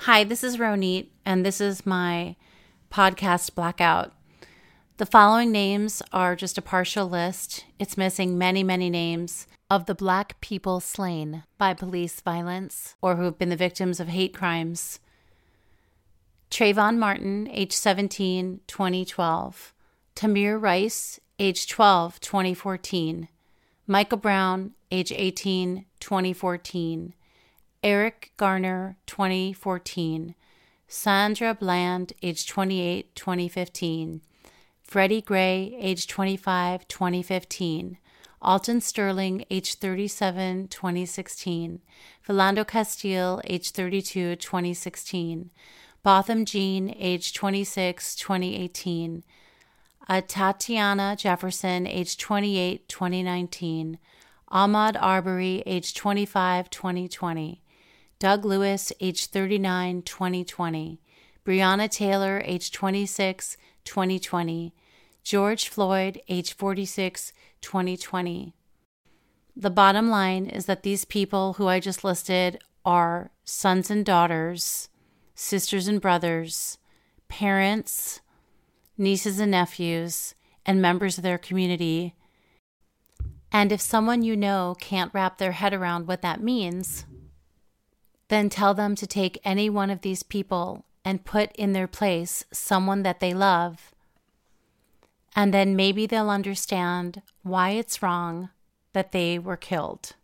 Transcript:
Hi, this is Ronit, and this is my podcast Blackout. The following names are just a partial list. It's missing many, many names of the black people slain by police violence or who have been the victims of hate crimes. Trayvon Martin, age 17, 2012. Tamir Rice, age 12, 2014. Michael Brown, age 18, 2014. Eric Garner, 2014. Sandra Bland, age 28, 2015. Freddie Gray, age 25, 2015. Alton Sterling, age 37, 2016. Philando Castile, age 32, 2016. Botham Jean, age 26, 2018. Uh, Tatiana Jefferson, age 28, 2019. Ahmaud Arbery, age 25, 2020. Doug Lewis, age 39, 2020. Breonna Taylor, age 26, 2020. George Floyd, age 46, 2020. The bottom line is that these people who I just listed are sons and daughters, sisters and brothers, parents, nieces and nephews, and members of their community. And if someone you know can't wrap their head around what that means, then tell them to take any one of these people and put in their place someone that they love. And then maybe they'll understand why it's wrong that they were killed.